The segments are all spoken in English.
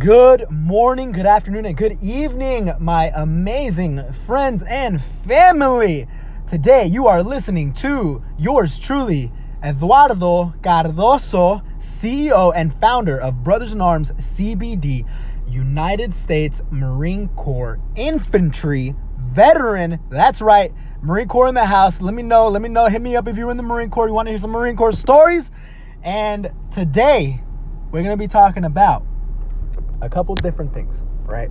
Good morning, good afternoon, and good evening, my amazing friends and family. Today, you are listening to yours truly, Eduardo Cardoso, CEO and founder of Brothers in Arms CBD, United States Marine Corps infantry veteran. That's right, Marine Corps in the house. Let me know, let me know. Hit me up if you're in the Marine Corps. You want to hear some Marine Corps stories? And today, we're going to be talking about a couple different things, right?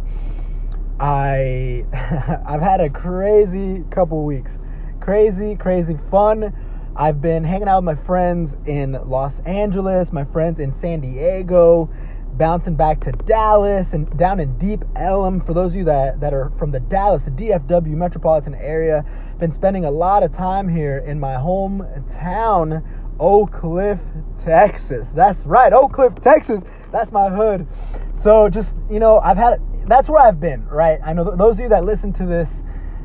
I I've had a crazy couple weeks. Crazy, crazy fun. I've been hanging out with my friends in Los Angeles, my friends in San Diego, bouncing back to Dallas and down in Deep Ellum. For those of you that, that are from the Dallas, the DFW metropolitan area, been spending a lot of time here in my hometown, Oak Cliff, Texas. That's right, Oak Cliff, Texas. That's my hood. So just you know, I've had that's where I've been, right? I know th- those of you that listen to this,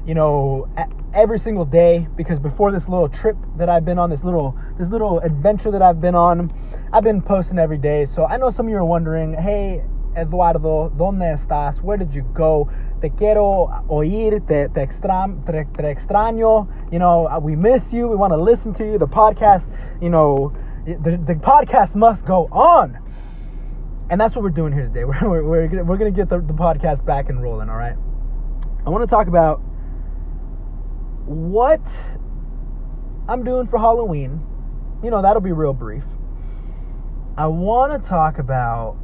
you know, every single day because before this little trip that I've been on, this little this little adventure that I've been on, I've been posting every day. So I know some of you are wondering, hey, Eduardo, ¿dónde estás? Where did you go? Te quiero oír, te, te, extra, te, te extraño. You know, uh, we miss you. We want to listen to you. The podcast, you know, the, the podcast must go on and that's what we're doing here today. We're, we're, we're, gonna, we're gonna get the, the podcast back and rolling, all right? I want to talk about what I'm doing for Halloween. You know, that'll be real brief. I want to talk about,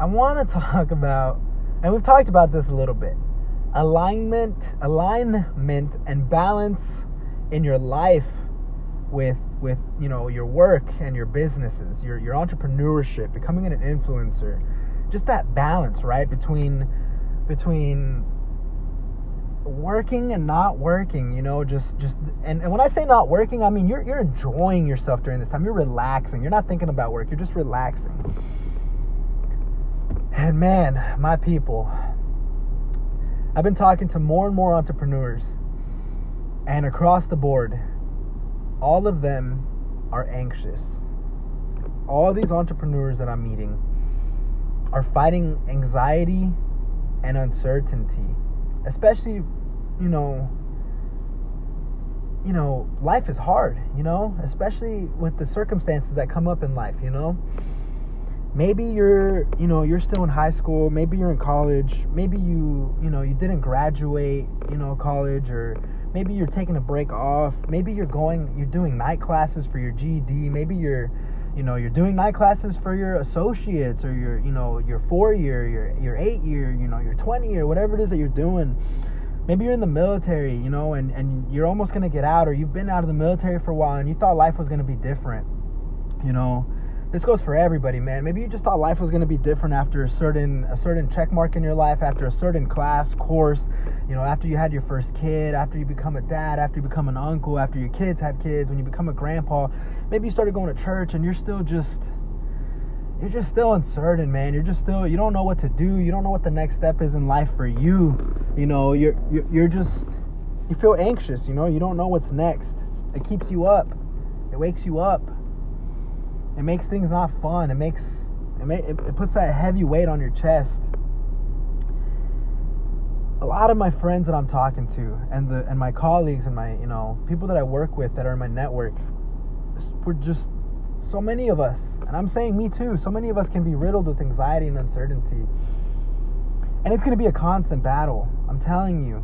I want to talk about, and we've talked about this a little bit alignment, alignment, and balance in your life with with you know your work and your businesses your your entrepreneurship becoming an influencer just that balance right between between working and not working you know just just and, and when i say not working i mean you're you're enjoying yourself during this time. You're relaxing. You're not thinking about work. You're just relaxing. And man my people i've been talking to more and more entrepreneurs and across the board all of them are anxious. All these entrepreneurs that I'm meeting are fighting anxiety and uncertainty, especially, you know, you know, life is hard, you know, especially with the circumstances that come up in life, you know. Maybe you're, you know, you're still in high school, maybe you're in college, maybe you, you know, you didn't graduate, you know, college or maybe you're taking a break off. Maybe you're going you're doing night classes for your GED maybe you're you know you're doing night classes for your associates or your you know your 4 year your your 8 year you know your 20 year whatever it is that you're doing. Maybe you're in the military you know and and you're almost to get out or you've been out of the military for a while and you thought life was to be different you know this goes for everybody, man. Maybe you just thought life was going to be different after a certain a certain check mark in your life, after a certain class course, you know, after you had your first kid, after you become a dad, after you become an uncle, after your kids have kids, when you become a grandpa. Maybe you started going to church and you're still just you're just still uncertain, man. You're just still you don't know what to do. You don't know what the next step is in life for you. You know, you're you're, you're just you feel anxious, you know? You don't know what's next. It keeps you up. It wakes you up it makes things not fun. It makes it, may, it, it puts that heavy weight on your chest. A lot of my friends that I'm talking to, and the and my colleagues and my you know people that I work with that are in my network, we're just so many of us, and I'm saying me too. So many of us can be riddled with anxiety and uncertainty, and it's going to be a constant battle. I'm telling you,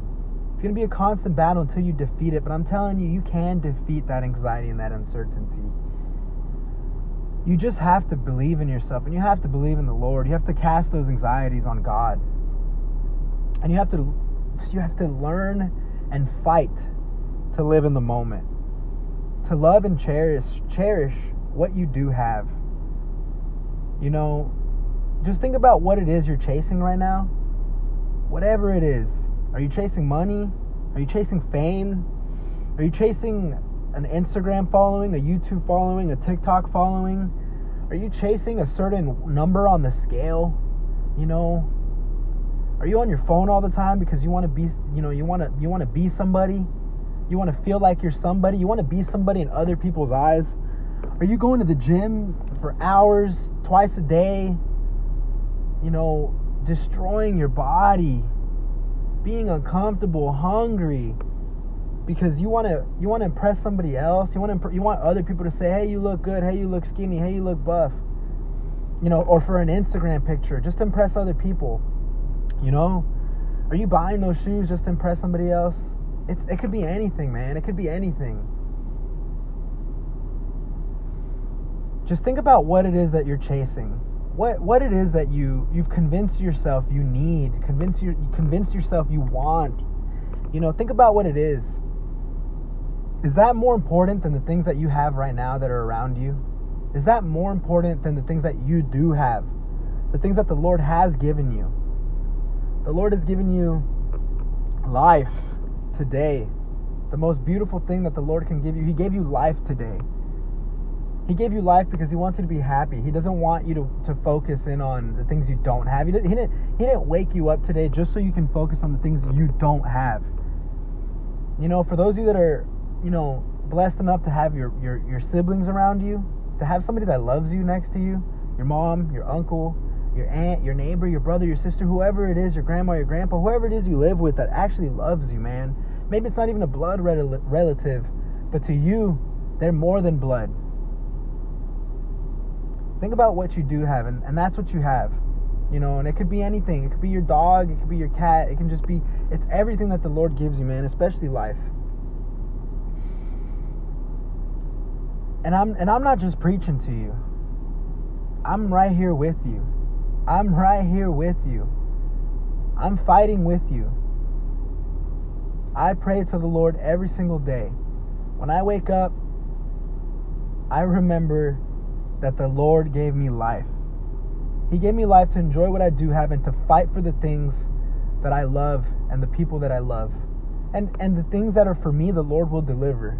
it's going to be a constant battle until you defeat it. But I'm telling you, you can defeat that anxiety and that uncertainty you just have to believe in yourself and you have to believe in the Lord. You have to cast those anxieties on God. And you have to you have to learn and fight to live in the moment. To love and cherish cherish what you do have. You know, just think about what it is you're chasing right now. Whatever it is. Are you chasing money? Are you chasing fame? Are you chasing an Instagram following, a YouTube following, a TikTok following? Are you chasing a certain number on the scale? You know, are you on your phone all the time because you want to be, you know, you want to you want to be somebody? You want to feel like you're somebody? You want to be somebody in other people's eyes? Are you going to the gym for hours twice a day? you know, destroying your body, being uncomfortable, hungry, because you want to you want to impress somebody else. You want to you want other people to say, "Hey, you look good. Hey, you look skinny. Hey, you look buff." You know, or for an Instagram picture, just impress other people. You know, are you buying those shoes just to impress somebody else? It's it could be anything, man. It could be anything. Just think about what it is that you're chasing. What what it is that you you've convinced yourself you need, convince your convinced yourself you want. You know, think about what it is. Is that more important than the things that you have right now that are around you? Is that more important than the things that you do have? The things that the Lord has given you? The Lord has given you life today. The most beautiful thing that the Lord can give you. He gave you life today. He gave you life because he wants you to be happy. He doesn't want you to, to focus in on the things you don't have. He didn't, he, didn't, wake you up today just so you can focus on the things you don't have. You know, for those of you that are, you know, blessed enough to have your, your, your siblings around you, to have somebody that loves you next to you, your mom, your uncle, your aunt, your neighbor, your brother, your sister, whoever it is, your grandma, your grandpa, whoever it is you live with that actually loves you, man. Maybe it's not even a blood relative, but to you, they're more than blood. Think about what you do have, and, and that's what you have. You know, and it could be anything. It could be your dog, it could be your cat, it can just be, it's everything that the Lord gives you, man, especially life. And I'm and I'm not just preaching to you. I'm right here with you. I'm right here with you. I'm fighting with you. I pray to the Lord every single day. When I wake up, I remember that the Lord gave me life. He gave me life to enjoy what I do have and to fight for the things that I love and the people that I love. And and the things that are for me, the Lord will deliver.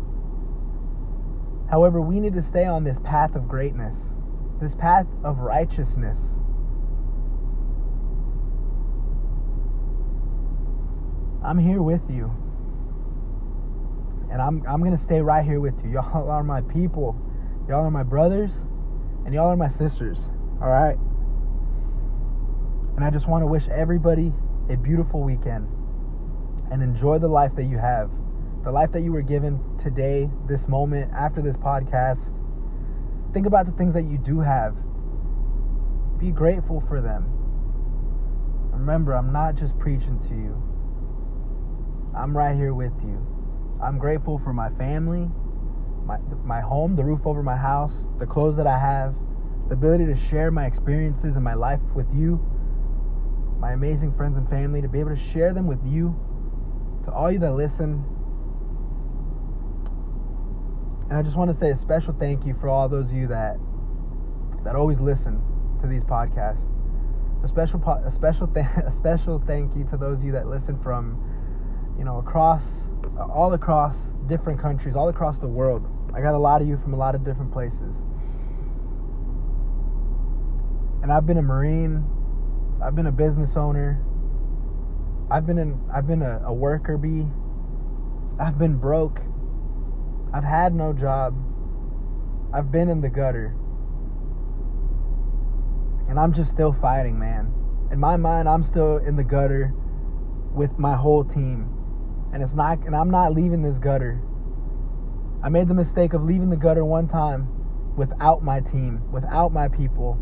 However, we need to stay on this path of greatness, this path of righteousness. I'm here with you. And I'm I'm going to stay right here with you. Y'all are my people. Y'all are my brothers and y'all are my sisters. All right? And I just want to wish everybody a beautiful weekend and enjoy the life that you have. The life that you were given today, this moment, after this podcast. Think about the things that you do have. Be grateful for them. Remember, I'm not just preaching to you. I'm right here with you. I'm grateful for my family, my my home, the roof over my house, the clothes that I have, the ability to share my experiences and my life with you, my amazing friends and family, to be able to share them with you, to all you that listen. And I just want to say a special thank you for all those of you that that always listen to these podcasts. A special a special th- a special thank you to those of you that listen from you know, across, all across different countries, all across the world. I got a lot of you from a lot of different places. And I've been a Marine, I've been a business owner, I've been in, I've been a, a worker bee, I've been broke, I've had no job, I've been in the gutter. And I'm just still fighting, man. In my mind, I'm still in the gutter with my whole team and it's not and I'm not leaving this gutter. I made the mistake of leaving the gutter one time without my team, without my people.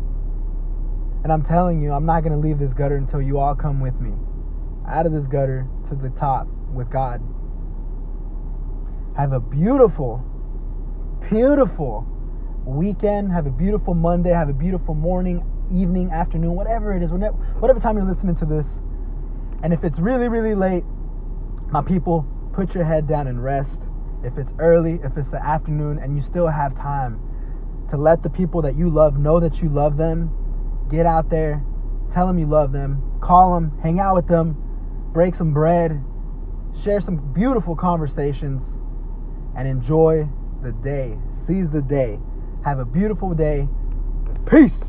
And I'm telling you, I'm not going to leave this gutter until you all come with me. Out of this gutter to the top with God. Have a beautiful, beautiful weekend. Have a beautiful Monday. Have a beautiful morning, evening, afternoon, whatever it is, whatever, whatever time you're listening to this. And if it's really, really late, my people, put your head down and rest. If it's early, if it's the afternoon, and you still have time to let the people that you love know that you love them, get out there, tell them you love them, call them, hang out with them, break some bread, share some beautiful conversations, and enjoy the day. Seize the day. Have a beautiful day. Peace.